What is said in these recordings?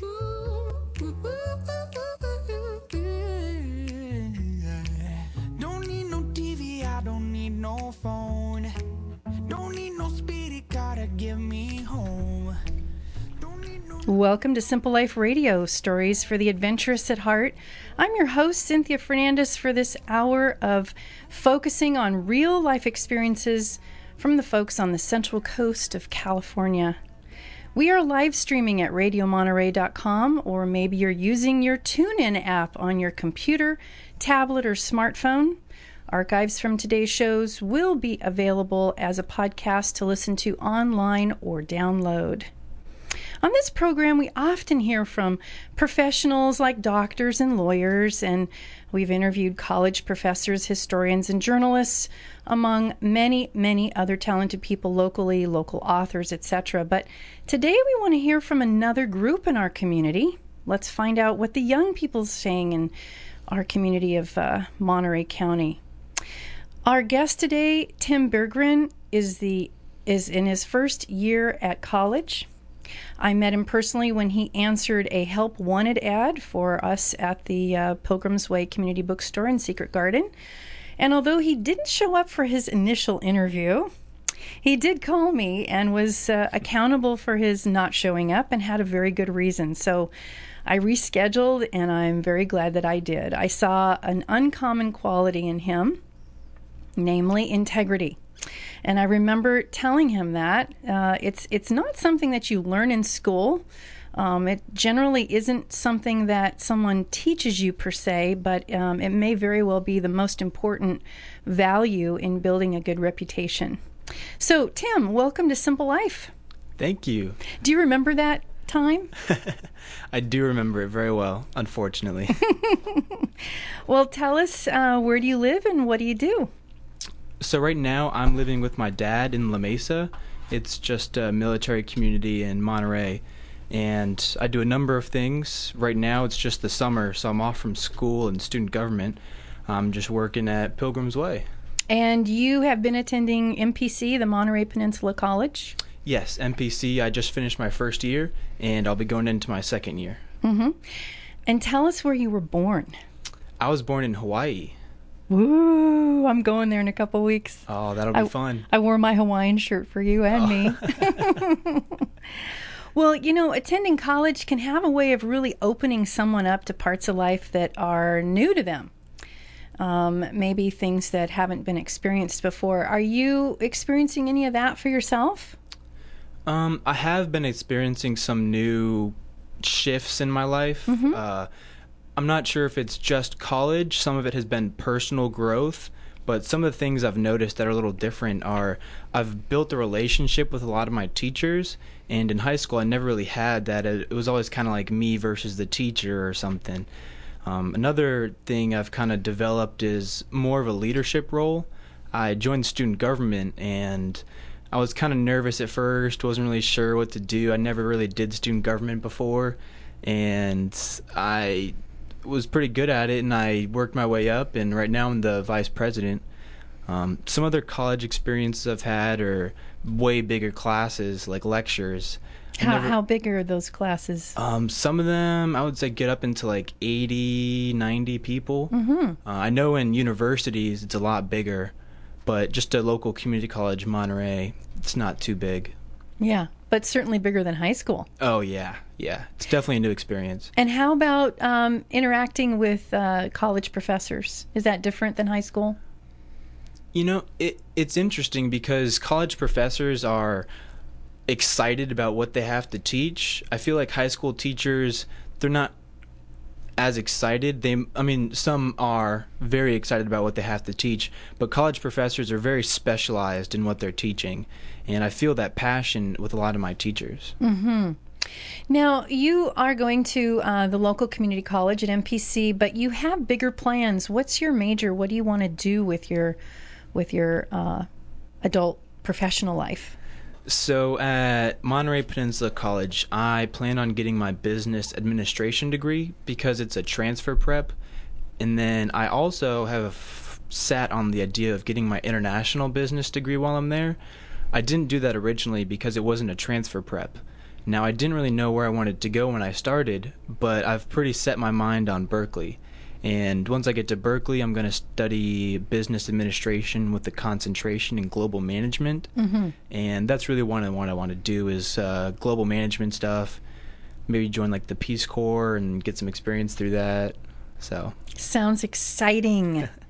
Don't need no TV, I don't need no phone. Don't need no speedy car to get me home. No Welcome to Simple Life Radio, stories for the adventurous at heart. I'm your host, Cynthia Fernandez, for this hour of focusing on real life experiences from the folks on the central coast of California. We are live streaming at radiomonterey.com, or maybe you're using your TuneIn app on your computer, tablet, or smartphone. Archives from today's shows will be available as a podcast to listen to online or download. On this program, we often hear from professionals like doctors and lawyers, and we've interviewed college professors, historians, and journalists, among many, many other talented people locally, local authors, etc. But today we want to hear from another group in our community. Let's find out what the young people are saying in our community of uh, Monterey County. Our guest today, Tim Berggren, is the is in his first year at college. I met him personally when he answered a help wanted ad for us at the uh, Pilgrim's Way Community Bookstore in Secret Garden. And although he didn't show up for his initial interview, he did call me and was uh, accountable for his not showing up and had a very good reason. So I rescheduled and I'm very glad that I did. I saw an uncommon quality in him, namely integrity. And I remember telling him that uh, it's it's not something that you learn in school. Um, it generally isn't something that someone teaches you per se, but um, it may very well be the most important value in building a good reputation. So, Tim, welcome to Simple Life. Thank you. Do you remember that time? I do remember it very well, unfortunately. Well, tell us uh, where do you live and what do you do? So right now I'm living with my dad in La Mesa. It's just a military community in Monterey. And I do a number of things. Right now it's just the summer, so I'm off from school and student government. I'm just working at Pilgrim's Way. And you have been attending MPC, the Monterey Peninsula College. Yes, MPC. I just finished my first year, and I'll be going into my second year. Mm-hmm. And tell us where you were born. I was born in Hawaii. Woo! I'm going there in a couple weeks. Oh, that'll be I, fun. I wore my Hawaiian shirt for you and me. well, you know, attending college can have a way of really opening someone up to parts of life that are new to them. Um, maybe things that haven't been experienced before. Are you experiencing any of that for yourself? Um, I have been experiencing some new shifts in my life. Uh, I'm not sure if it's just college. Some of it has been personal growth, but some of the things I've noticed that are a little different are I've built a relationship with a lot of my teachers, and in high school I never really had that. It was always kind of like me versus the teacher or something. Um, another thing I've kind of developed is more of a leadership role. I joined student government and I was kind of nervous at first, wasn't really sure what to do. I never really did student government before, and I was pretty good at it, and I worked my way up. And right now I'm the vice president. Um, some other college experiences I've had are way bigger classes, like lectures. How, never- how big are those classes? um, some of them, I would say, get up into like 80, 90 people. Mm-hmm. Uh, I know in universities it's a lot bigger, but just a local community college, Monterey, it's not too big. Yeah, but certainly bigger than high school. Oh, yeah. Yeah. It's definitely a new experience. And how about um, interacting with uh, college professors? Is that different than high school? You know, it, it's interesting because college professors are excited about what they have to teach. I feel like high school teachers, they're not as excited. They, I mean, some are very excited about what they have to teach, but college professors are very specialized in what they're teaching, and I feel that passion with a lot of my teachers. Now, you are going to uh, the local community college at MPC, but you have bigger plans. What's your major? What do you want to do with your with your uh, adult professional life? So at Monterey Peninsula College, I plan on getting my business administration degree because it's a transfer prep. And then I also have sat on the idea of getting my international business degree while I'm there. I didn't do that originally because it wasn't a transfer prep. Now, I didn't really know where I wanted to go when I started, but I've pretty set my mind on Berkeley. And once I get to Berkeley, I'm going to study business administration with the concentration in global management. Mm-hmm. And that's really one of what I want to do is uh, global management stuff. Maybe join like the Peace Corps and get some experience through that. So Sounds exciting.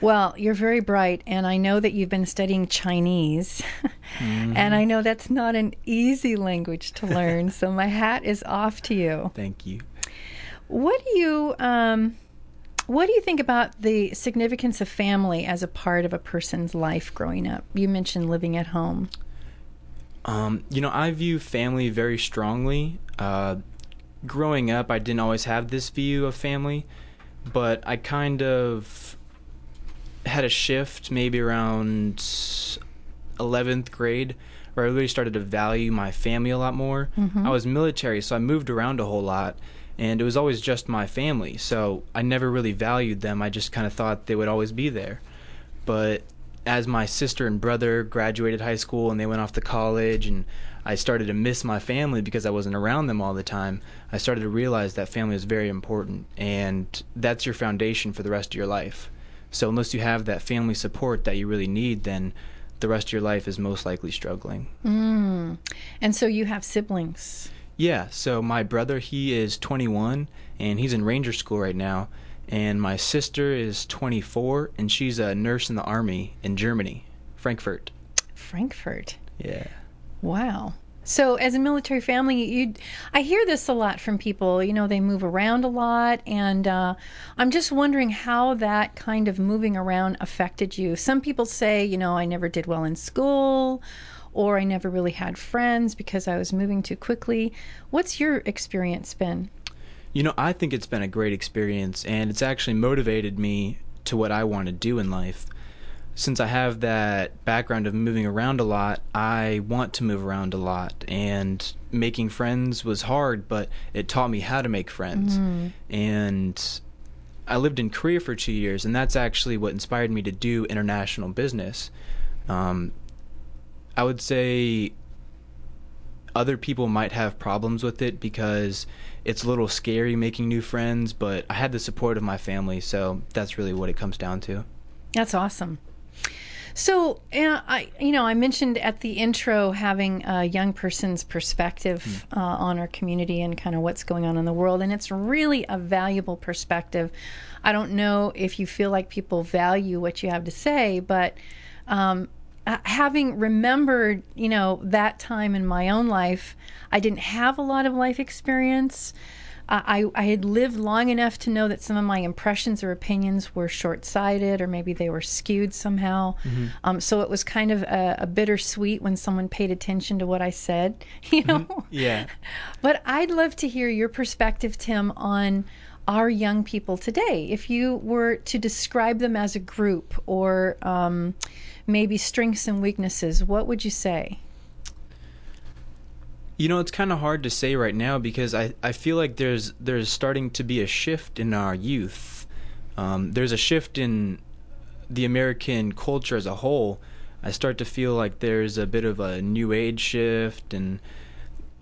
well, you're very bright, and I know that you've been studying Chinese. and I know that's not an easy language to learn, so my hat is off to you. thank you. What do you um, what do you think about the significance of family as a part of a person's life growing up? You mentioned living at home. Um, you know, I view family very strongly. Uh, growing up, I didn't always have this view of family, but I kind of had a shift maybe around 11th grade where I really started to value my family a lot more. Mm-hmm. I was military, so I moved around a whole lot, and it was always just my family. So I never really valued them. I just kind of thought they would always be there. But as my sister and brother graduated high school and they went off to college and I started to miss my family because I wasn't around them all the time, I started to realize that family is very important and that's your foundation for the rest of your life. So unless you have that family support that you really need, then the rest of your life is most likely struggling. Mm. And so you have siblings. Yeah, so my brother, he is 21 and he's in ranger school right now. And my sister is 24 and she's a nurse in the army in Germany, Frankfurt. Frankfurt. Yeah. Wow. So, as a military family, you, I hear this a lot from people. You know, they move around a lot, and uh, I'm just wondering how that kind of moving around affected you. Some people say, you know, I never did well in school, or I never really had friends because I was moving too quickly. What's your experience been? You know, I think it's been a great experience and it's actually motivated me to what I want to do in life. Since I have that background of moving around a lot, I want to move around a lot and making friends was hard, but it taught me how to make friends. And I lived in Korea for 2 years and that's actually what inspired me to do international business. Um, I would say other people might have problems with it because it's a little scary making new friends, but I had the support of my family, so that's really what it comes down to. That's awesome. So, uh, I, you know, I mentioned at the intro having a young person's perspective uh, on our community and kind of what's going on in the world, and it's really a valuable perspective. I don't know if you feel like people value what you have to say, but um, uh, having remembered, you know, that time in my own life, I didn't have a lot of life experience. Uh, I, I had lived long enough to know that some of my impressions or opinions were short sighted or maybe they were skewed somehow. Um, so it was kind of a, a bittersweet when someone paid attention to what I said, you know? Yeah. But I'd love to hear your perspective, Tim, on our young people today. If you were to describe them as a group or um, maybe strengths and weaknesses, what would you say? You know, it's kind of hard to say right now because I, I feel like there's there's starting to be a shift in our youth. Um, there's a shift in the American culture as a whole. I start to feel like there's a bit of a new age shift and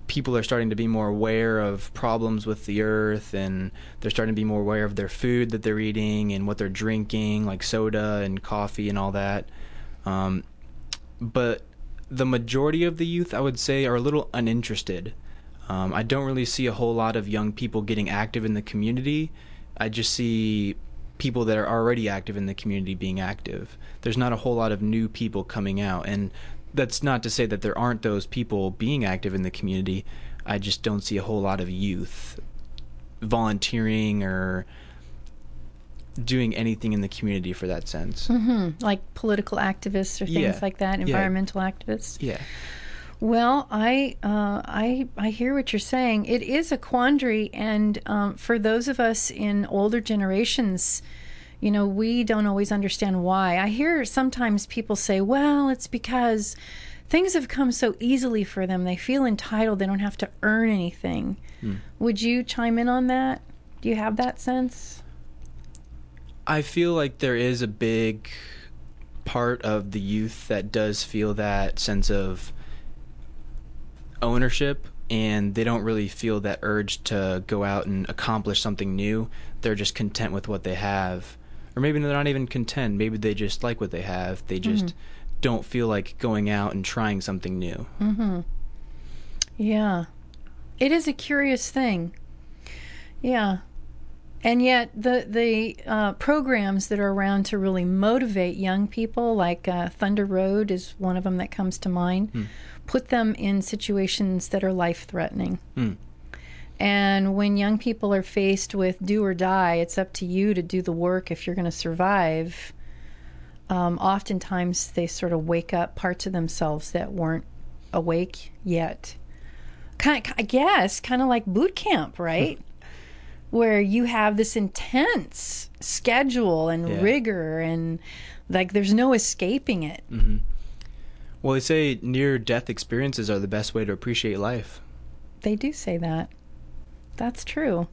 people are starting to be more aware of problems with the earth and they're starting to be more aware of their food that they're eating and what they're drinking like soda and coffee and all that um, but the majority of the youth i would say are a little uninterested. Um, i don't really see a whole lot of young people getting active in the community. I just see people that are already active in the community being active. There's not a whole lot of new people coming out and that's not to say that there aren't those people being active in the community. I just don't see a whole lot of youth volunteering or doing anything in the community for that sense. hmm Like political activists or things Yeah. like that, Yeah. environmental activists. Yeah. Well, I, uh, I, I hear what you're saying. It is a quandary, and um, for those of us in older generations, you know, we don't always understand why. I hear sometimes people say, "Well, it's because things have come so easily for them. They feel entitled. They don't have to earn anything." Would you chime in on that? Do you have that sense? I feel like there is a big part of the youth that does feel that sense of ownership and they don't really feel that urge to go out and accomplish something new. They're just content with what they have. Or maybe they're not even content. Maybe they just like what they have. They just Mm-hmm. don't feel like going out and trying something new. Mm-hmm. Yeah. It is a curious thing. Yeah. And yet, the the uh, programs that are around to really motivate young people, like uh, Thunder Road, is one of them that comes to mind. Put them in situations that are life threatening. Hmm. And when young people are faced with do or die, it's up to you to do the work if you're going to survive. Um, oftentimes, they sort of wake up parts of themselves that weren't awake yet. Kind, I guess, kind of like boot camp, right? Where you have this intense schedule and Yeah. rigor, and like there's no escaping it. Well, they say near death experiences are the best way to appreciate life. They do say that. That's true.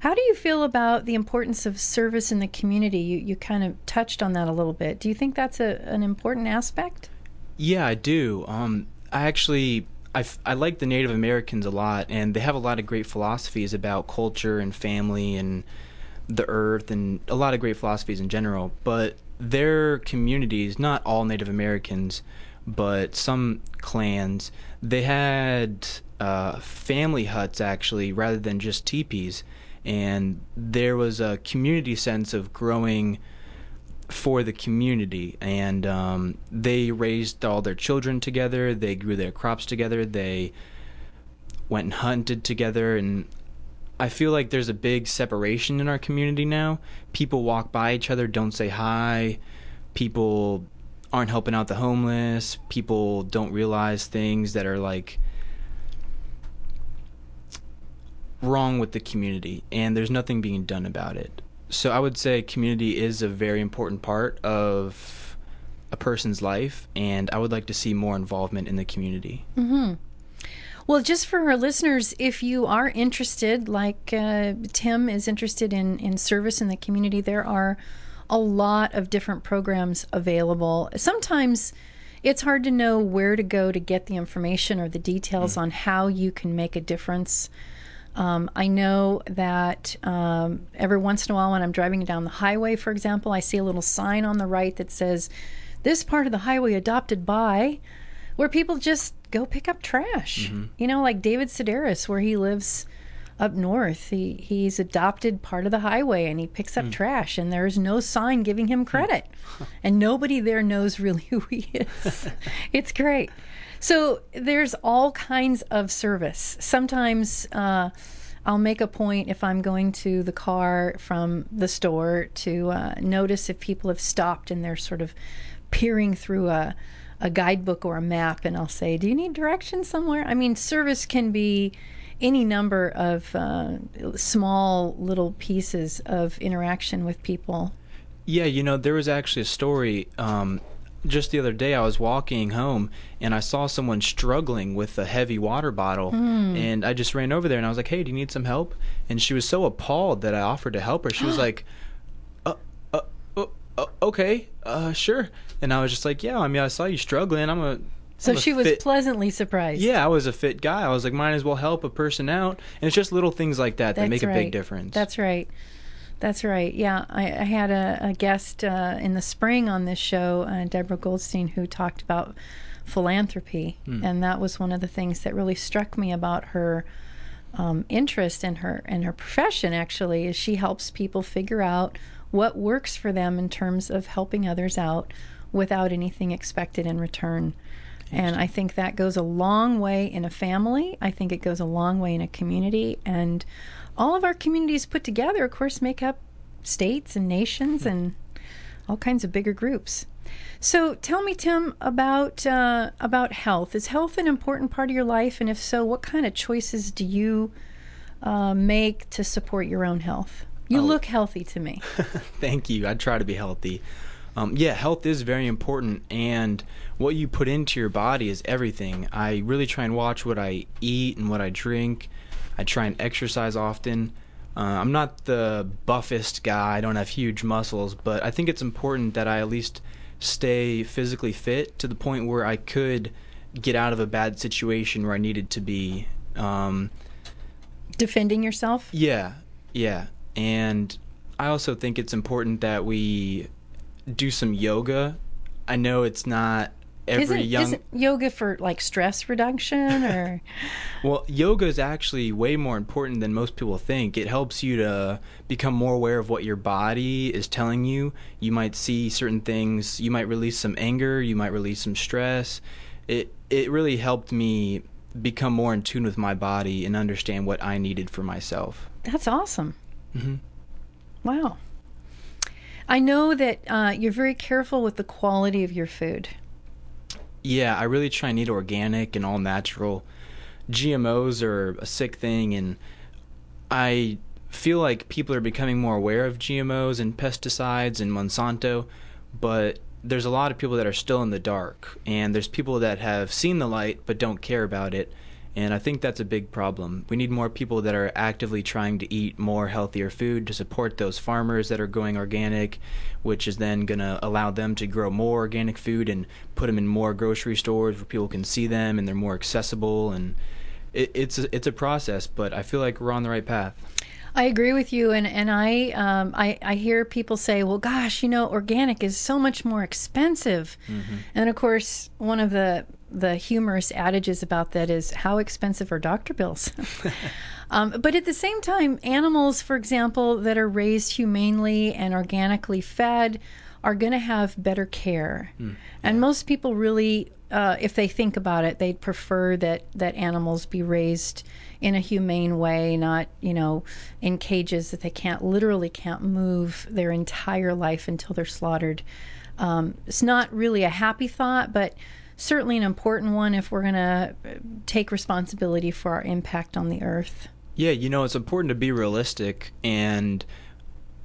How do you feel about the importance of service in the community? You you kind of touched on that a little bit. Do you think that's a, an important aspect? Yeah, I do. Um, I actually I, like the Native Americans a lot, and they have a lot of great philosophies about culture and family and the earth, and a lot of great philosophies in general. But their communities, not all Native Americans, but some clans, they had uh, family huts actually, rather than just teepees, and there was a community sense of growing for the community. And um, they raised all their children together. They grew their crops together. They went and hunted together. And i feel like there's a big separation in our community now. People walk by each other don't say hi. People aren't helping out the homeless. People don't realize things that are like wrong with the community. And there's nothing being done about it so i would say community is a very important part of a person's life and i would like to see more involvement in the community Well, just for our listeners, if you are interested, like uh, Tim is interested in, in service in the community, there are a lot of different programs available. Sometimes it's hard to know where to go to get the information or the details on how you can make a difference. Um, I know that um, every once in a while, when I'm driving down the highway, for example, I see a little sign on the right that says, This part of the highway adopted by, where people just go pick up trash. You know, like David Sedaris, where he lives up north. He, he's adopted part of the highway and he picks up trash, and there's no sign giving him credit. and nobody there knows really who he is. it's great. So there's all kinds of service. Sometimes uh, I'll make a point if I'm going to the car from the store to uh, notice if people have stopped and they're sort of peering through a, a guidebook or a map, and I'll say, Do you need directions somewhere? I mean, service can be any number of uh, small little pieces of interaction with people. Yeah, you know, there was actually a story. Um, just the other day, I was walking home and I saw someone struggling with a heavy water bottle. And I just ran over there and I was like, hey, do you need some help? And she was so appalled that I offered to help her. She was like, uh, uh, uh, uh, okay, uh, sure. And I was just like, yeah, I mean, I saw you struggling. I'm a. So I'm she was fit- pleasantly surprised. Yeah, I was a fit guy. I was like, might as well help a person out. And it's just little things like that that That's make a big difference. That's right. That's right. Yeah, I, I had a, a guest uh, in the spring on this show, uh, Deborah Goldstein, who talked about philanthropy, and that was one of the things that really struck me about her um, interest in her and her profession. Actually, is she helps people figure out what works for them in terms of helping others out without anything expected in return. And I think that goes a long way in a family. I think it goes a long way in a community. And all of our communities put together, of course, make up states and nations and all kinds of bigger groups. So tell me, Tim, about uh, about health. Is health an important part of your life? And if so, what kind of choices do you uh, make to support your own health? You Oh. look healthy to me. Thank you. I try to be healthy. Um, yeah, health is very important, and what you put into your body is everything. I really try and watch what I eat and what I drink. I try and exercise often. Uh, I'm not the buffest guy. I don't have huge muscles, but I think it's important that I at least stay physically fit to the point where I could get out of a bad situation where I needed to be. Um, Defending yourself? yeah, yeah. And I also think it's important that we do some yoga. I know it's not every isn't, young isn't yoga for like stress reduction or Well, yoga is actually way more important than most people think. It helps you to become more aware of what your body is telling you. You might see certain things, you might release some anger, you might release some stress. It it really helped me become more in tune with my body and understand what I needed for myself. that's awesome. Mhm. Wow. I know that uh, you're very careful with the quality of your food. Yeah, I really try and eat organic and all natural. GMOs are a sick thing, and I feel like people are becoming more aware of GMOs and pesticides and Monsanto, but there's a lot of people that are still in the dark, and there's people that have seen the light but don't care about it. And I think that's a big problem. We need more people that are actively trying to eat more healthier food to support those farmers that are going organic, which is then going to allow them to grow more organic food and put them in more grocery stores where people can see them and they're more accessible. And it, it's a, it's a process, but I feel like we're on the right path. I agree with you, and and I um, I I hear people say, "Well, gosh, you know, organic is so much more expensive," and of course, one of the the humorous adages about that is, "How expensive are doctor bills?" um, but at the same time, animals, for example, that are raised humanely and organically fed, are going to have better care, and most people really. Uh, if they think about it, they'd prefer that, that animals be raised in a humane way, not you know in cages that they can't literally can't move their entire life until they're slaughtered. Um, it's not really a happy thought, but certainly an important one if we're going to uh, take responsibility for our impact on the earth. Yeah, you know, it's important to be realistic and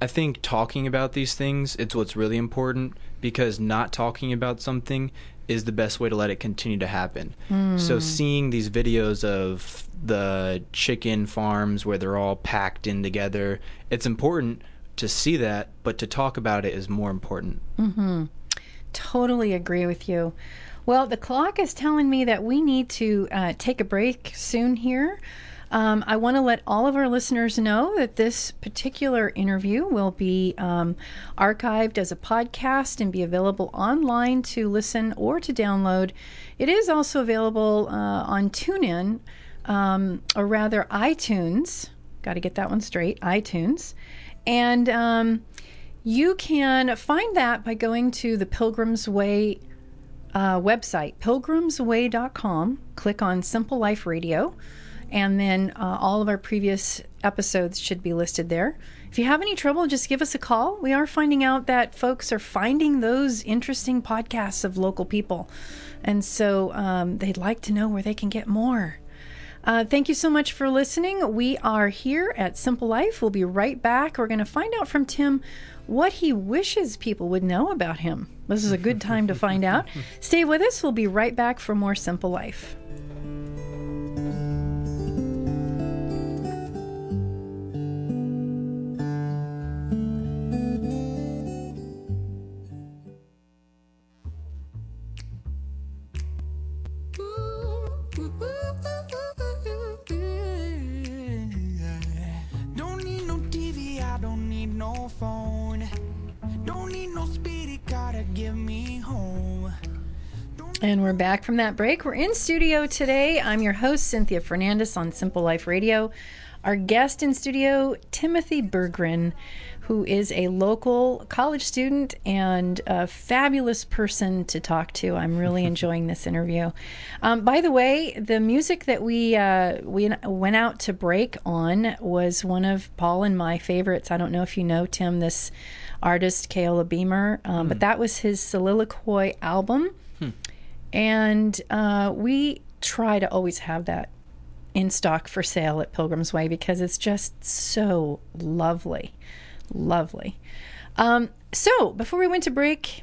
I think talking about these things, it's what's really important because not talking about something is the best way to let it continue to happen. Hmm. So seeing these videos of the chicken farms where they're all packed in together, it's important to see that, but to talk about it is more important. Mm-hmm. Totally agree with you. Well, the clock is telling me that we need to uh, take a break soon here. Um, I want to let all of our listeners know that this particular interview will be um, archived as a podcast and be available online to listen or to download. It is also available uh, on TuneIn, um, or rather iTunes. Got to get that one straight iTunes. And um, you can find that by going to the Pilgrim's Way uh, website, pilgrimsway.com. Click on Simple Life Radio, and then uh, all of our previous episodes should be listed there. If you have any trouble, just give us a call. We are finding out that folks are finding those interesting podcasts of local people, and so um, they'd like to know where they can get more. Uh, thank you so much for listening. We are here at Simple Life. We'll be right back. We're going to find out from Tim what he wishes people would know about him. This is a good time to find out. Stay with us. We'll be right back for more Simple Life. Don't need no TV, I don't need no phone. Don't need no speed, And we're back from that break. We're in studio today. I'm your host, Cynthia Fernandez on Simple Life Radio. Our guest in studio, Timothy Berggren, who is a local college student and a fabulous person to talk to. I'm really enjoying this interview. Um, by the way, the music that we uh, we went out to break on was one of Paul and my favorites. I don't know if you know Tim, this artist Keola Beamer, um, but that was his Soliloquy album and uh, we try to always have that in stock for sale at Pilgrim's Way because it's just so lovely, lovely. Um, so before we went to break,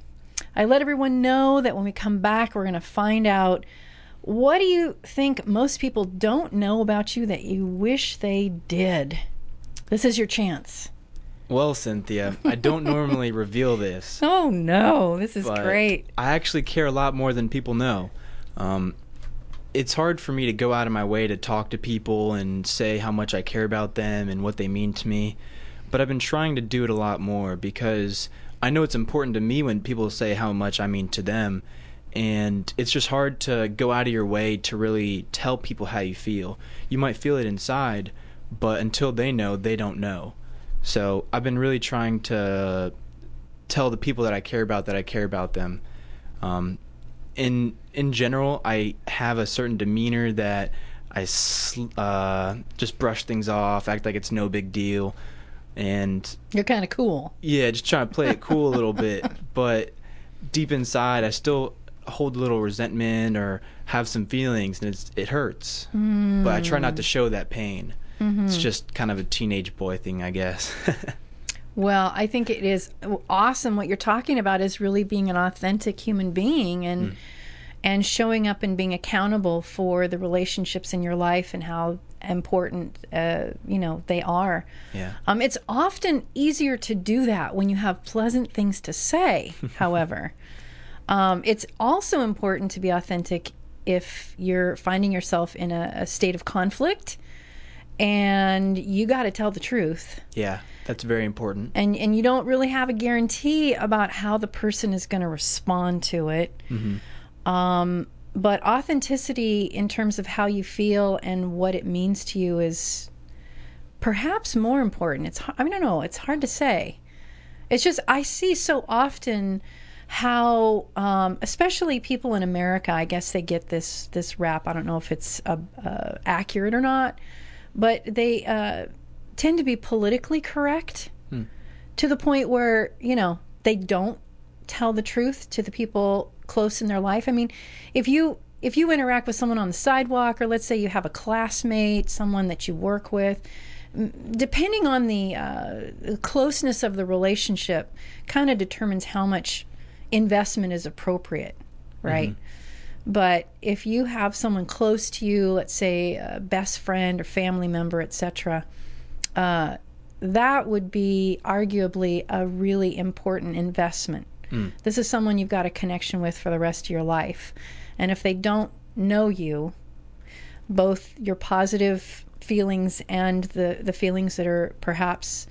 I let everyone know that when we come back, we're going to find out what do you think most people don't know about you that you wish they did. This is your chance. Well, Cynthia, I don't normally reveal this. Oh no, this is great. I actually care a lot more than people know. Um, it's hard for me to go out of my way to talk to people and say how much I care about them and what they mean to me. But I've been trying to do it a lot more because I know it's important to me when people say how much I mean to them. And it's just hard to go out of your way to really tell people how you feel. You might feel it inside, but until they know, they don't know. So I've been really trying to tell the people that I care about that I care about them. Um, in in general, I have a certain demeanor that I sl- uh, just brush things off, act like it's no big deal, and You're kind of cool. yeah, just trying to play it cool a little bit. But deep inside, I still hold a little resentment or have some feelings, and it's, it hurts. But I try not to mm. show that pain. It's mm-hmm. just kind of a teenage boy thing, I guess. Well, I think it is awesome. What you're talking about is really being an authentic human being and mm. and showing up and being accountable for the relationships in your life and how important uh, you know they are. yeah. Um, it's often easier to do that when you have pleasant things to say. however, um, it's also important to be authentic if you're finding yourself in a, a state of conflict and you got to tell the truth Yeah, that's very important. and and you don't really have a guarantee about how the person is going to respond to it. Um, but authenticity in terms of how you feel and what it means to you is perhaps more important. It's I don't know. It's hard to say. It's just I see so often how, um, especially people in America, I guess they get this this rap. I don't know if it's uh, uh, accurate or not, but they uh, tend to be politically correct to the point where you know they don't tell the truth to the people close in their life. I mean, if you if you interact with someone on the sidewalk, or let's say you have a classmate, someone that you work with, depending on the uh, closeness of the relationship, kind of determines how much investment is appropriate, right? But if you have someone close to you, let's say a best friend or family member, etc., uh, that would be arguably a really important investment. This is someone you've got a connection with for the rest of your life. And if they don't know you, both your positive feelings and the, the feelings that are perhaps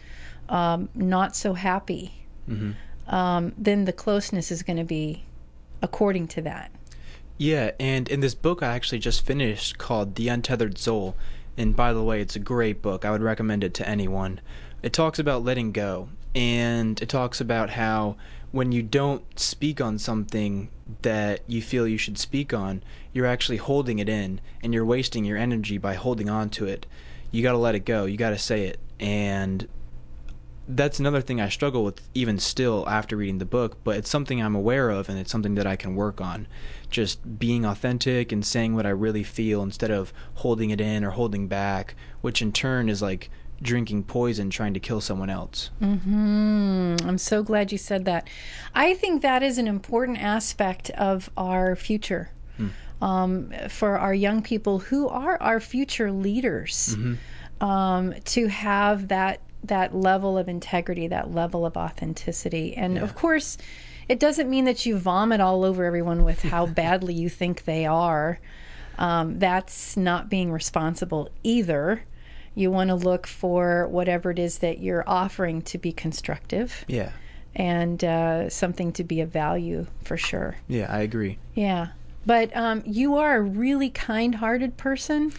um, not so happy, um, then the closeness is going to be according to that. Yeah, and in this book I actually just finished called The Untethered Soul, and by the way, it's a great book. I would recommend it to anyone. It talks about letting go, and it talks about how when you don't speak on something that you feel you should speak on, you're actually holding it in, and you're wasting your energy by holding on to it. You got to let it go. You got to say it. And that's another thing I struggle with even still after reading the book, but it's something I'm aware of and it's something that I can work on. Just being authentic and saying what I really feel instead of holding it in or holding back, which in turn is like drinking poison trying to kill someone else. Mm-hmm. I'm so glad you said that. I think that is an important aspect of our future. Um, for our young people who are our future leaders, um, to have that that level of integrity, that level of authenticity, and of course, it doesn't mean that you vomit all over everyone with how badly you think they are. Um, that's not being responsible either. You want to look for whatever it is that you're offering to be constructive Yeah. and uh, something to be of value for sure. Yeah, I agree. Yeah, but um, you are a really kind-hearted person,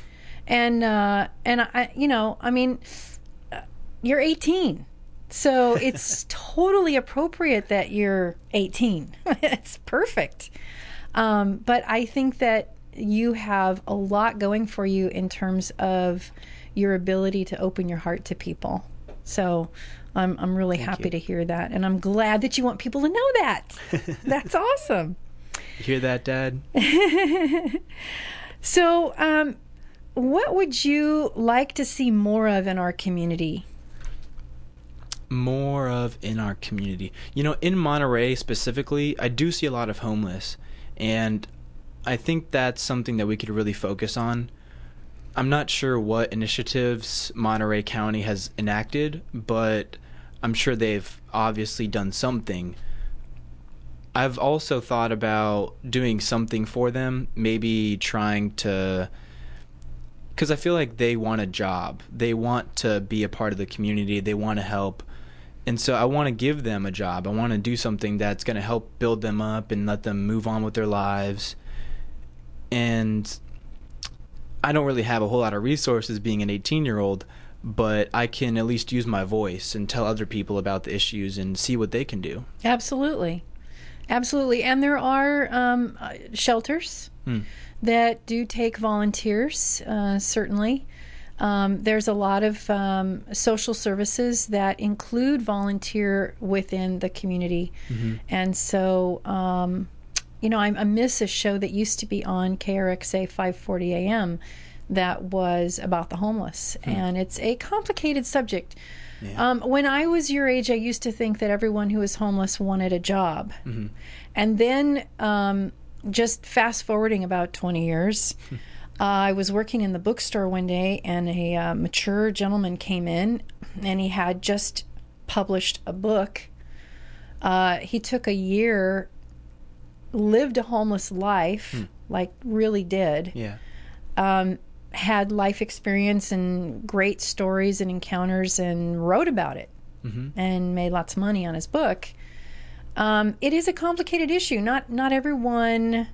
and uh, and I, you know, I mean, uh, you're 18, so it's totally appropriate that you're 18. it's perfect. Um, but I think that you have a lot going for you in terms of your ability to open your heart to people. So. I'm, I'm really happy you. to hear that. And I'm glad that you want people to know that. That's awesome. You hear that, Dad? So, um, what would you like to see more of in our community? more of in our community. You know, in Monterey specifically, I do see a lot of homeless, and I think that's something that we could really focus on. I'm not sure what initiatives Monterey County has enacted, but I'm sure they've obviously done something. I've also thought about doing something for them, maybe trying to because I feel like they want a job. They want to be a part of the community. They want to help. And so I want to give them a job. I want to do something that's going to help build them up and let them move on with their lives. And I don't really have a whole lot of resources being an 18 year old, but I can at least use my voice and tell other people about the issues and see what they can do. Absolutely. Absolutely. And there are um, uh, shelters Hmm. that do take volunteers, uh, certainly. Um, there's a lot of um, social services that include volunteer within the community. And so, um, you know, I, I miss a show that used to be on KRXA 540 AM that was about the homeless. And it's a complicated subject. Yeah. Um, when I was your age, I used to think that everyone who was homeless wanted a job. And then, um, just fast forwarding about 20 years, uh, I was working in the bookstore one day, and a uh, mature gentleman came in, and he had just published a book. Uh, he took a year, lived a homeless life, like really did Yeah. um, had life experience and great stories and encounters and wrote about it and made lots of money on his book. Um, it is a complicated issue. Not not everyone,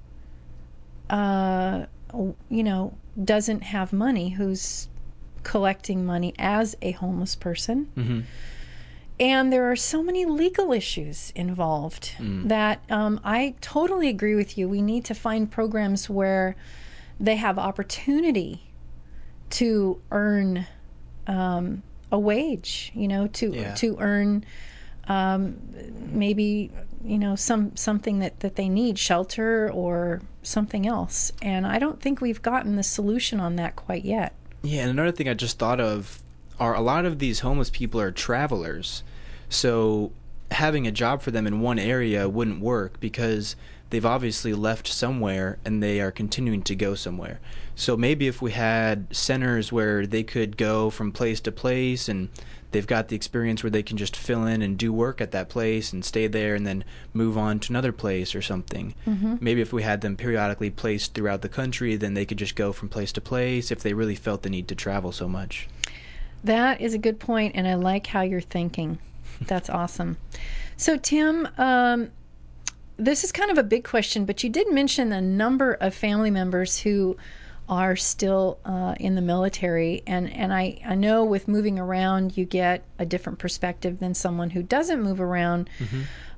uh, you know, doesn't have money who's collecting money as a homeless person. hmm And there are so many legal issues involved that um, I totally agree with you. We need to find programs where they have opportunity to earn um, a wage, you know, to Yeah. to earn um, maybe you know some something that that they need, shelter or something else. And I don't think we've gotten the solution on that quite yet. Yeah, and another thing I just thought of are a lot of these homeless people are travelers. So having a job for them in one area wouldn't work because they've obviously left somewhere and they are continuing to go somewhere. So maybe if we had centers where they could go from place to place and they've got the experience where they can just fill in and do work at that place and stay there and then move on to another place or something. Mm-hmm. Maybe if we had them periodically placed throughout the country, then they could just go from place to place if they really felt the need to travel so much. That is a good point, and I like how you're thinking. That's awesome. So, Tim, um, this is kind of a big question, but you did mention a number of family members who are still uh, in the military, and and I I know with moving around you get a different perspective than someone who doesn't move around.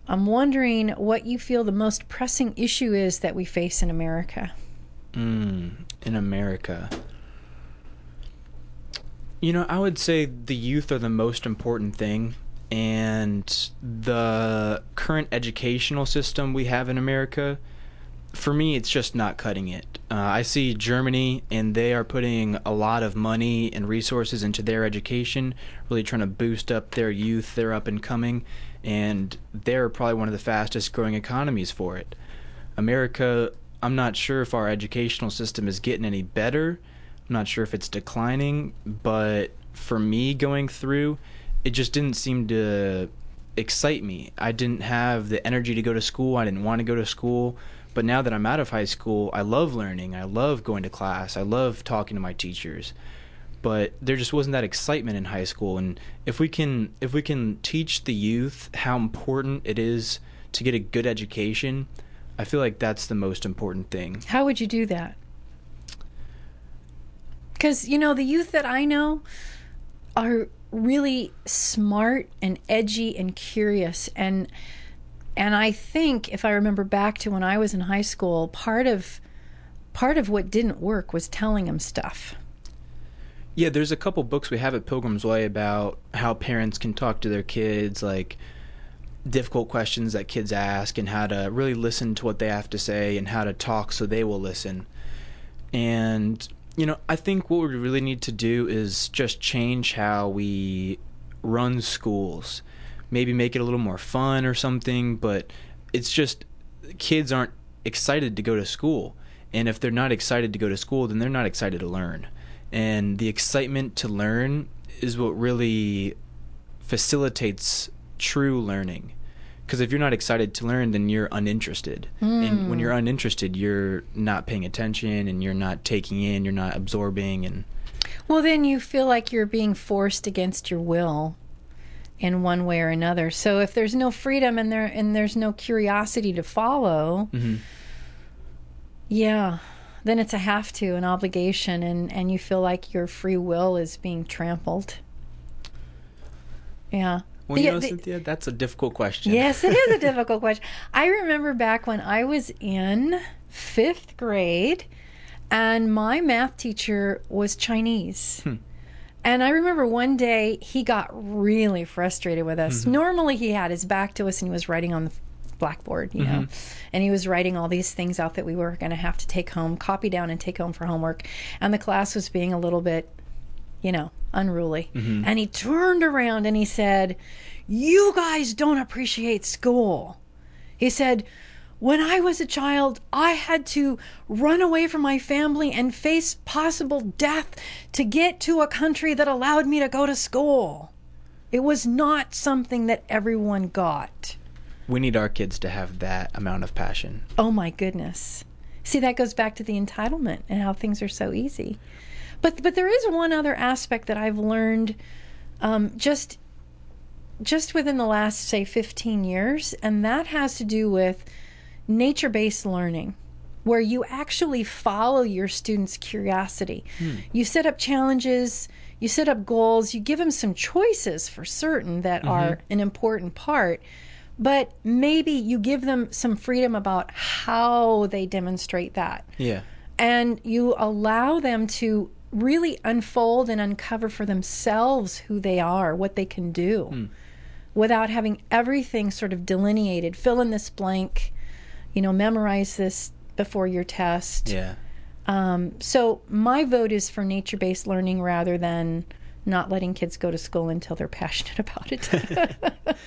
I'm wondering what you feel the most pressing issue is that we face in America. Mm, in America. You know, I would say the youth are the most important thing, and the current educational system we have in America, for me, it's just not cutting it. Uh, I see Germany, and they are putting a lot of money and resources into their education, really trying to boost up their youth, their up and coming, and they're probably one of the fastest growing economies for it. America, I'm not sure if our educational system is getting any better. I'm not sure if it's declining, but for me going through, it just didn't seem to excite me. I didn't have the energy to go to school. I didn't want to go to school. But now that I'm out of high school, I love learning. I love going to class. I love talking to my teachers. But there just wasn't that excitement in high school and if we can if we can teach the youth how important it is to get a good education, I feel like that's the most important thing. How would you do that? Because, you know, the youth that I know are really smart and edgy and curious. And, and I think if I remember back to when I was in high school, part of, part of what didn't work was telling them stuff. Yeah, there's a couple books we have at Pilgrim's Way about how parents can talk to their kids, like difficult questions that kids ask, and how to really listen to what they have to say and how to talk so they will listen. And, you know, I think what we really need to do is just change how we run schools. Maybe make it a little more fun or something, but it's just kids aren't excited to go to school. And if they're not excited to go to school, then they're not excited to learn and the excitement to learn is what really facilitates true learning Because if you're not excited to learn, then you're uninterested. And hmm. when you're uninterested, you're not paying attention and you're not taking in, you're not absorbing. And Well, then you feel like you're being forced against your will in one way or another. So if there's no freedom and there and there's no curiosity to follow, mm-hmm. yeah, then it's a have to, an obligation, and and you feel like your free will is being trampled. Yeah. Well, The- you know, the- Cynthia, that's a difficult question. Yes, it is a difficult question. I remember back when I was in fifth grade, and my math teacher was Chinese. Hmm. And I remember one day he got really frustrated with us. Mm-hmm. Normally he had his back to us and he was writing on the blackboard, you know, mm-hmm. and he was writing all these things out that we were going to have to take home, copy down and take home for homework. And the class was being a little bit you know, unruly. Mm-hmm. And he turned around and he said, You guys don't appreciate school. He said, When I was a child, I had to run away from my family and face possible death to get to a country that allowed me to go to school. It was not something that everyone got. We need our kids to have that amount of passion. Oh my goodness. See, that goes back to the entitlement and how things are so easy. But but there is one other aspect that I've learned um, just just within the last say 15 years, and that has to do with nature-based learning where you actually follow your students' curiosity. You set up challenges, you set up goals, you give them some choices for certain that are an important part, but maybe you give them some freedom about how they demonstrate that. Yeah. And you allow them to really unfold and uncover for themselves who they are, what they can do, without having everything sort of delineated. Fill in this blank, you know, memorize this before your test. Yeah. Um, so my vote is for nature-based learning rather than not letting kids go to school until they're passionate about it.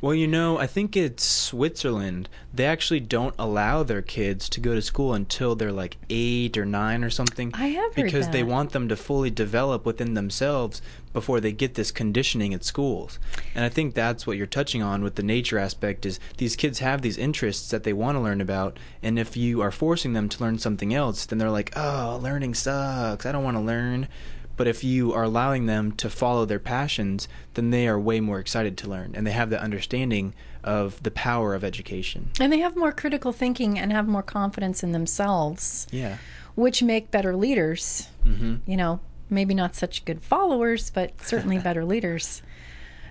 Well, you know, I think it's Switzerland. They actually don't allow their kids to go to school until they're like eight or nine or something. I have heard because they want them to fully develop within themselves before they get this conditioning at schools. And I think that's what you're touching on with the nature aspect is these kids have these interests that they want to learn about, and if you are forcing them to learn something else, then they're like, "Oh, learning sucks. I don't want to learn." But if you are allowing them to follow their passions, then they are way more excited to learn and they have the understanding of the power of education. and they have more critical thinking and have more confidence in themselves. Yeah. which make better leaders. hmm You know, maybe not such good followers, but certainly better leaders.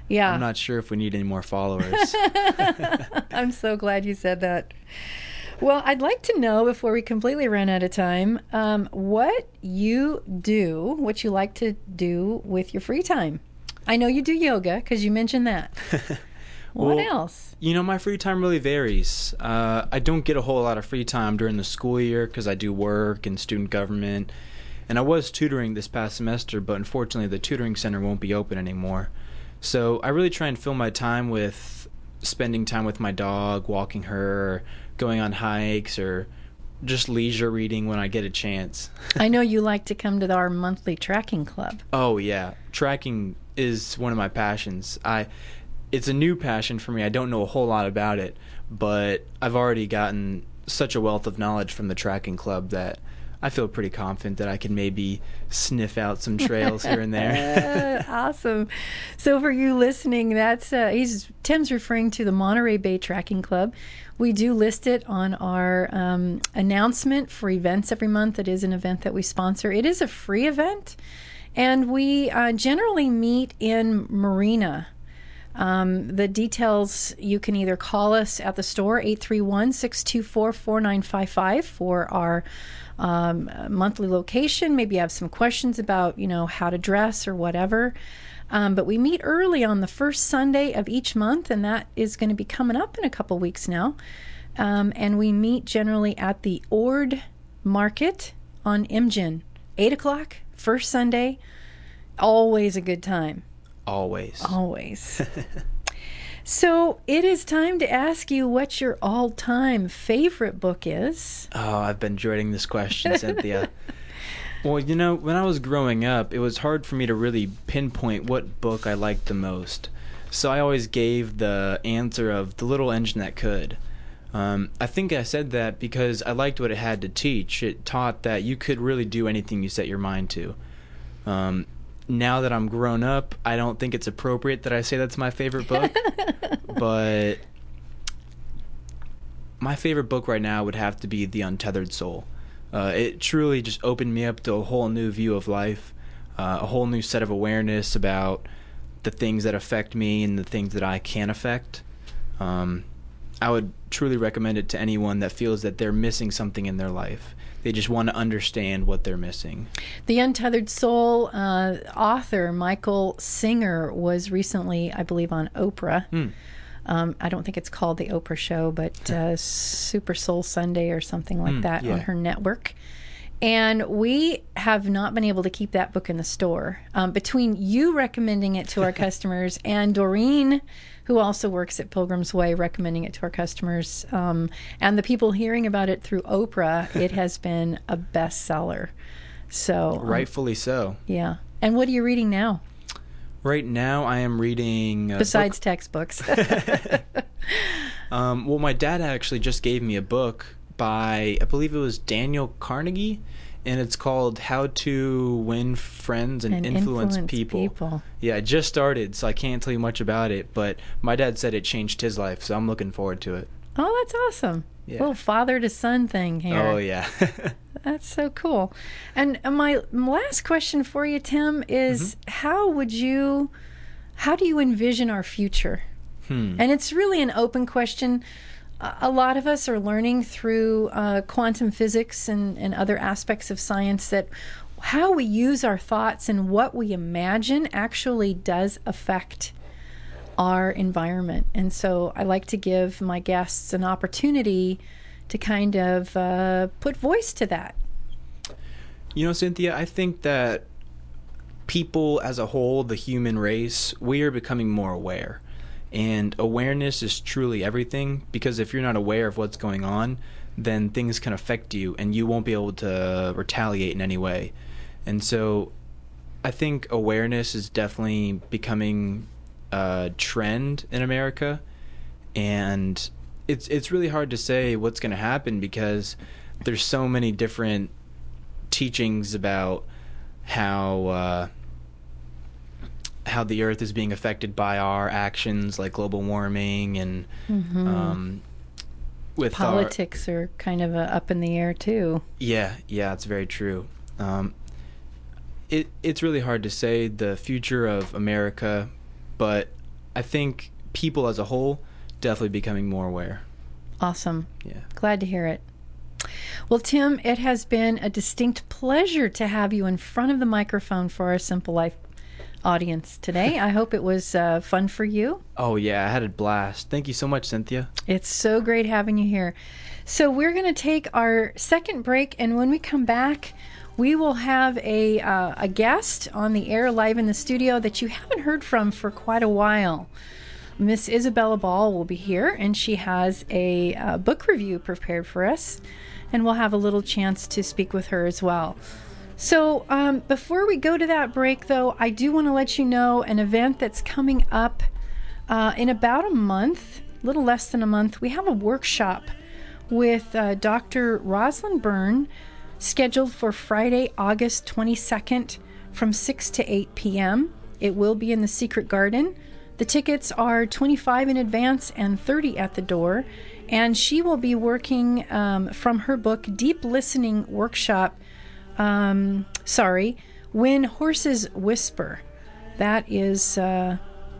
Yeah, I'm not sure if we need any more followers. I'm so glad you said that. Well, I'd like to know before we completely run out of time um, what you do, what you like to do with your free time. I know you do yoga because you mentioned that. what else? You know, my free time really varies. Uh, I don't get a whole lot of free time during the school year because I do work and student government. And I was tutoring this past semester, but unfortunately, the tutoring center won't be open anymore. So I really try and fill my time with spending time with my dog, walking her, going on hikes, or just leisure reading when I get a chance. I know you like to come to our monthly tracking club. Oh yeah, tracking is one of my passions. I it's a new passion for me. I don't know a whole lot about it, but I've already gotten such a wealth of knowledge from the tracking club that I feel pretty confident that I can maybe sniff out some trails here and there. Awesome. So for you listening, that's uh, he's Tim's referring to the Monterey Bay Tracking Club. We do list it on our um, announcement for events every month. It is an event that we sponsor. It is a free event, and we uh, generally meet in Marina. Um, the details you can either call us at the store 831 624 4955 for our um, monthly location. Maybe you have some questions about you know how to dress or whatever. Um, but we meet early on the first Sunday of each month, and that is going to be coming up in a couple weeks now. Um, and we meet generally at the Ord Market on Imjin, 8 o'clock, first Sunday. Always a good time. Always. Always. so it is time to ask you what your all time favorite book is. Oh, I've been dreading this question, Cynthia. well, you know, when I was growing up, it was hard for me to really pinpoint what book I liked the most. So I always gave the answer of the little engine that could. Um, I think I said that because I liked what it had to teach. It taught that you could really do anything you set your mind to. Um, now that I'm grown up, I don't think it's appropriate that I say that's my favorite book. but my favorite book right now would have to be The Untethered Soul. Uh, it truly just opened me up to a whole new view of life, uh, a whole new set of awareness about the things that affect me and the things that I can affect. Um, I would truly recommend it to anyone that feels that they're missing something in their life. They just want to understand what they're missing. The Untethered Soul uh, author, Michael Singer, was recently, I believe, on Oprah. Mm. Um, I don't think it's called The Oprah Show, but uh, Super Soul Sunday or something like Mm, that yeah. on her network. And we have not been able to keep that book in the store. Um, between you recommending it to our customers and Doreen, who also works at Pilgrim's Way, recommending it to our customers, um, and the people hearing about it through Oprah, it has been a bestseller. So, um, Rightfully so. yeah. And what are you reading now Right now, I am reading. A besides textbooks? um, well, my dad actually just gave me a book by, I believe it was Daniel Carnegie, and it's called How to Win Friends and, And Influence, influence people. people. Yeah, it just started, so I can't tell you much about it, but my dad said it changed his life, so I'm looking forward to it. Oh, that's awesome. Yeah. Little father to son thing here. Oh, yeah. That's so cool. And uh, my last question for you, Tim, is Mm-hmm. how would you, how do you envision our future? hmm. And it's really an open question. A a lot of us are learning through uh, quantum physics and, and other aspects of science that how we use our thoughts and what we imagine actually does affect our environment. And so I like to give my guests an opportunity to kind of uh, put voice to that. You know, Cynthia, I think that people as a whole, the human race, we are becoming more aware. And awareness is truly everything because if you're not aware of what's going on, then things can affect you and you won't be able to retaliate in any way. And so I think awareness is definitely becoming a trend in America. And it's it's really hard to say what's going to happen because there's so many different teachings about how uh, how the Earth is being affected by our actions, like global warming and um, with our- Politics are kind of uh, up in the air too. yeah, yeah, it's very true. Um, it it's really hard to say the future of America, but I think people as a whole definitely becoming more aware. Awesome. Yeah. Glad to hear it. Well, Tim, it has been a distinct pleasure to have you in front of the microphone for our Simple Life audience today. I hope it was uh, fun for you. Oh yeah, I had a blast. Thank you so much, Cynthia. It's so great having you here. So, we're going to take our second break, and when we come back, we will have a, uh, a guest on the air live in the studio that you haven't heard from for quite a while. Miss Isabella Ball will be here, and she has a uh, book review prepared for us, and we'll have a little chance to speak with her as well. So, um, before we go to that break, though, I do want to let you know an event that's coming up uh, in about a month, a little less than a month. We have a workshop with uh, Dr. Rosalind Byrne scheduled for Friday, August 22nd from 6 to 8 p.m. It will be in the Secret Garden. The tickets are 25 in advance and 30 at the door. And she will be working um, from her book, Deep Listening Workshop. Um, sorry, When Horses Whisper. That is uh,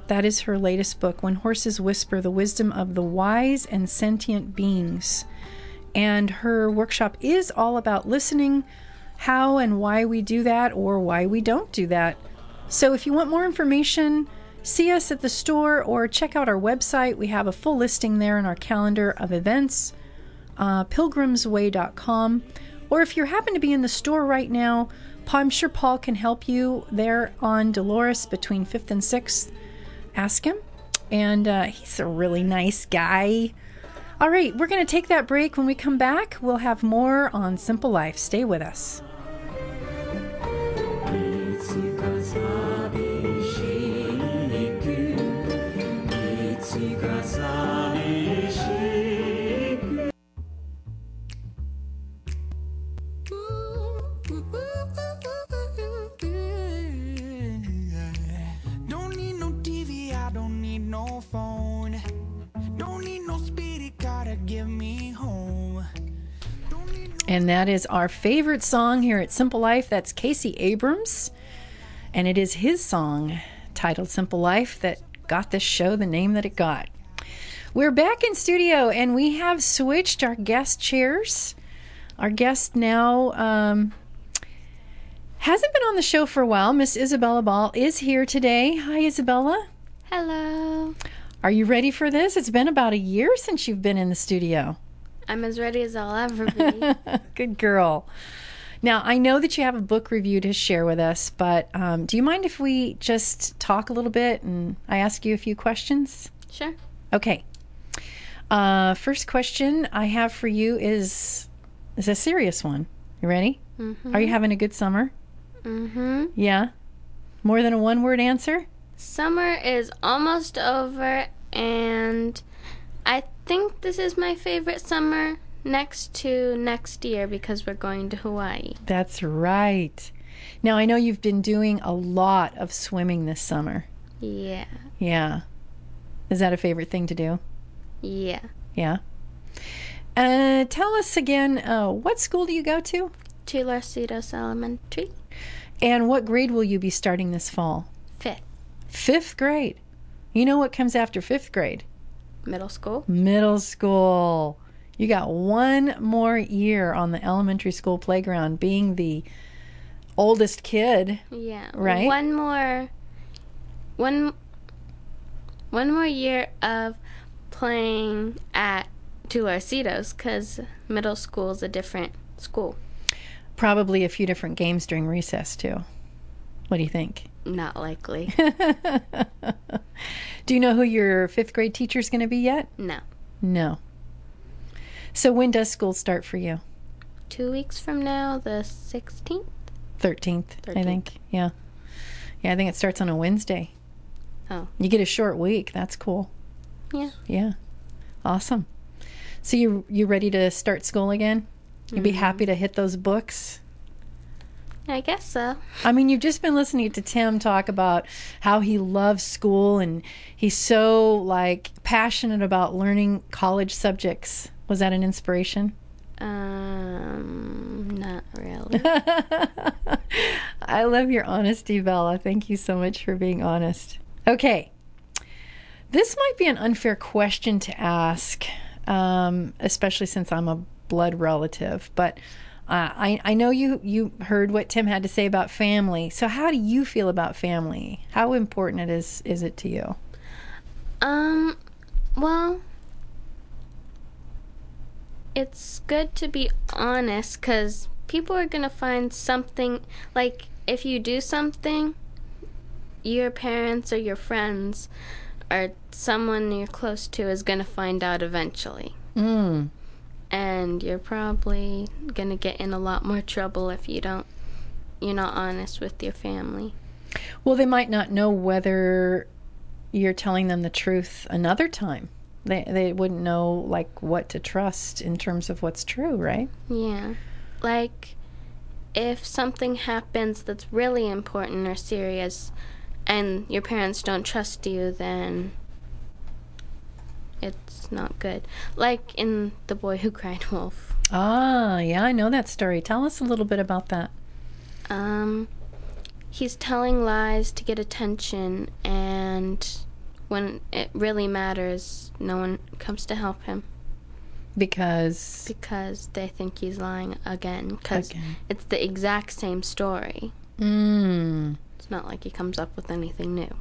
that is her latest book, When Horses Whisper: The Wisdom of the Wise and Sentient Beings. And her workshop is all about listening, how and why we do that or why we don't do that. So if you want more information, see us at the store or check out our website. We have a full listing there in our calendar of events, uh, pilgrimsway.com. Or if you happen to be in the store right now, I'm sure Paul can help you there on Dolores between 5th and 6th. Ask him. And uh, he's a really nice guy. All right, we're going to take that break. When we come back, we'll have more on Simple Life. Stay with us. And that is our favorite song here at Simple Life. That's Casey Abrams. And it is his song titled Simple Life that got this show the name that it got. We're back in studio and we have switched our guest chairs. Our guest now um, hasn't been on the show for a while. Miss Isabella Ball is here today. Hi, Isabella. Hello. Are you ready for this? It's been about a year since you've been in the studio. I'm as ready as I'll ever be. Good girl. Now, I know that you have a book review to share with us, but um, do you mind if we just talk a little bit and I ask you a few questions? sure. Okay. Uh, first question I have for you is is a serious one. You ready? Are you having a good summer? Mm-hmm. Yeah. More than a one word answer? Summer is almost over, and think this is my favorite summer next to next year because we're going to Hawaii. That's right. Now, I know you've been doing a lot of swimming this summer. Yeah. Yeah. Is that a favorite thing to do? Yeah. Yeah. Uh, tell us again, uh, what school do you go to? Tularcitos Elementary. And what grade will you be starting this fall? Fifth. Fifth grade. You know what comes after fifth grade? Middle school. Middle school. You got one more year on the elementary school playground being the oldest kid. Yeah. Right? One more. One. One more year of playing at Tularcitos because middle school is a different school. Probably a few different games during recess, too. What do you think? Not likely. Do you know who your fifth grade teacher is going to be yet? no. No. So when does school start for you? Two weeks from now, the 16th. 13th, I think. Yeah. Yeah, I think it starts on a Wednesday. Oh. You get a short week. That's cool. Yeah. Yeah. Awesome. So you you ready to start school again? You'd be mm-hmm. happy to hit those books? I guess so. I mean, you've just been listening to Tim talk about how he loves school and he's so like passionate about learning college subjects. Was that an inspiration? Um, not really. I love your honesty, Bella. Thank you so much for being honest. Okay. This might be an unfair question to ask, um, especially since I'm a blood relative, but uh, I, I know you, you heard what Tim had to say about family. So, how do you feel about family? How important it is, is it to you? um, well, it's good to be honest because people are going to find something. Like, if you do something, your parents or your friends or someone you're close to is going to find out eventually. Mm. And you're probably going to get in a lot more trouble if you don't you're not honest with your family. Well, they might not know whether you're telling them the truth another time. They, they wouldn't know like what to trust in terms of what's true, right? Yeah. Like if something happens that's really important or serious and your parents don't trust you, then it's not good. Like in The Boy Who Cried Wolf. Ah, yeah, I know that story. Tell us a little bit about that. Um, he's telling lies to get attention, and when it really matters, no one comes to help him Because because they think he's lying again. Because it's the exact same story. mm, It's not like he comes up with anything new.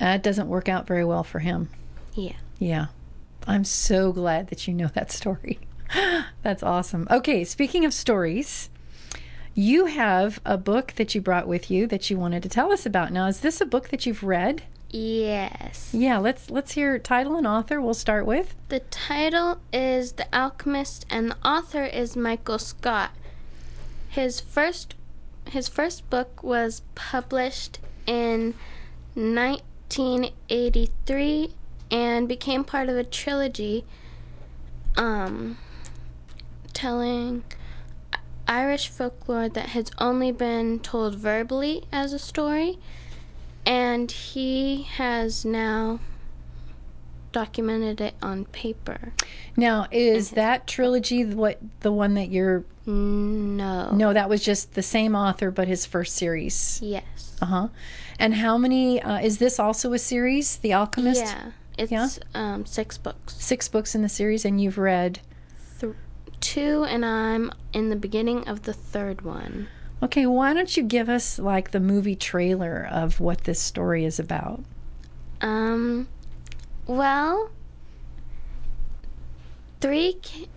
that doesn't work out very well for him. Yeah. Yeah. I'm so glad that you know that story. That's awesome. Okay, speaking of stories, you have a book that you brought with you that you wanted to tell us about. Now, is this a book that you've read? Yes. Yeah, let's let's hear title and author. We'll start with. The title is The Alchemyst, and the author is Michael Scott. His first his first book was published in 1983 and became part of a trilogy um, telling Irish folklore that has only been told verbally as a story. And he has now documented it on paper. Now, is that trilogy what the one that you're? No. No, that was just the same author, but his first series. Yes. Uh huh. And how many? Uh, is this also a series, The Alchemyst? Yeah. It's Yeah? um six books. Six books in the series, and you've read. Th- two and I'm in the beginning of the third one. Okay, why don't you give us like the movie trailer of what this story is about? Um well, three ki-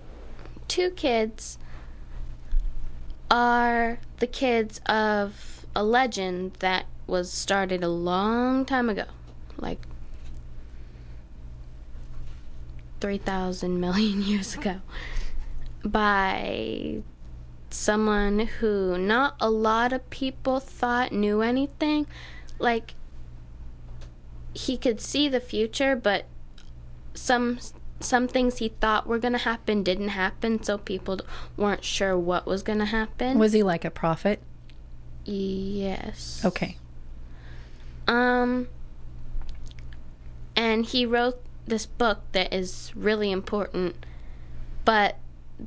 two kids are the kids of a legend that was started a long time ago. Like 3,000 million years ago by someone who not a lot of people thought knew anything. Like, he could see the future, but some some things he thought were going to happen didn't happen, so people weren't sure what was going to happen. Was he like a prophet? yes. Okay. Um, and he wrote this book that is really important, but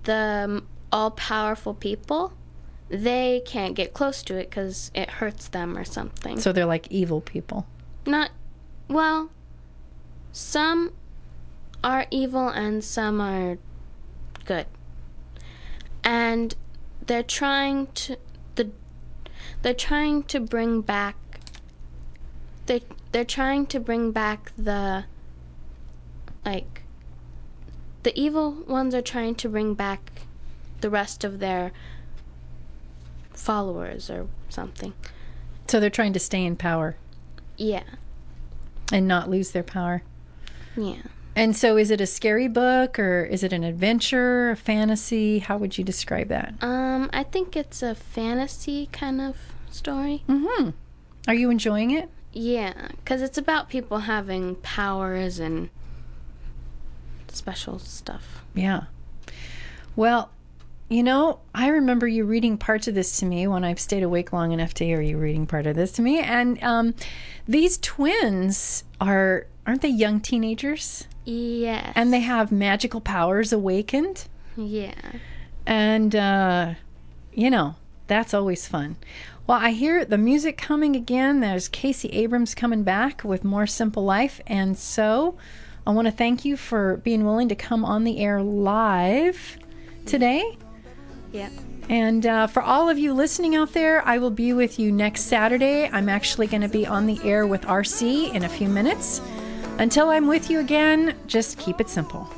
the um, all powerful people, they can't get close to it because it hurts them or something. So they're like evil people. Not, well, some are evil and some are good. And they're trying to the they're trying to bring back they they're trying to bring back the like the evil ones are trying to bring back the rest of their followers or something. So they're trying to stay in power Yeah. and not lose their power. Yeah. And so is it a scary book or is it an adventure, a fantasy? How would you describe that? Um, I think it's a fantasy kind of story. Mm-hmm. Are you enjoying it? Yeah, because it's about people having powers and special stuff. Yeah. Well, you know, I remember you reading parts of this to me when I've stayed awake long enough to hear you reading part of this to me. And um, these twins are, aren't they young teenagers? Yes. And they have magical powers awakened. Yeah. And, uh, you know, that's always fun. Well, I hear the music coming again. There's Casey Abrams coming back with More Simple Life. And so I want to thank you for being willing to come on the air live today. Yeah. And uh, for all of you listening out there, I will be with you next Saturday. I'm actually going to be on the air with RC in a few minutes. Until I'm with you again, just keep it simple.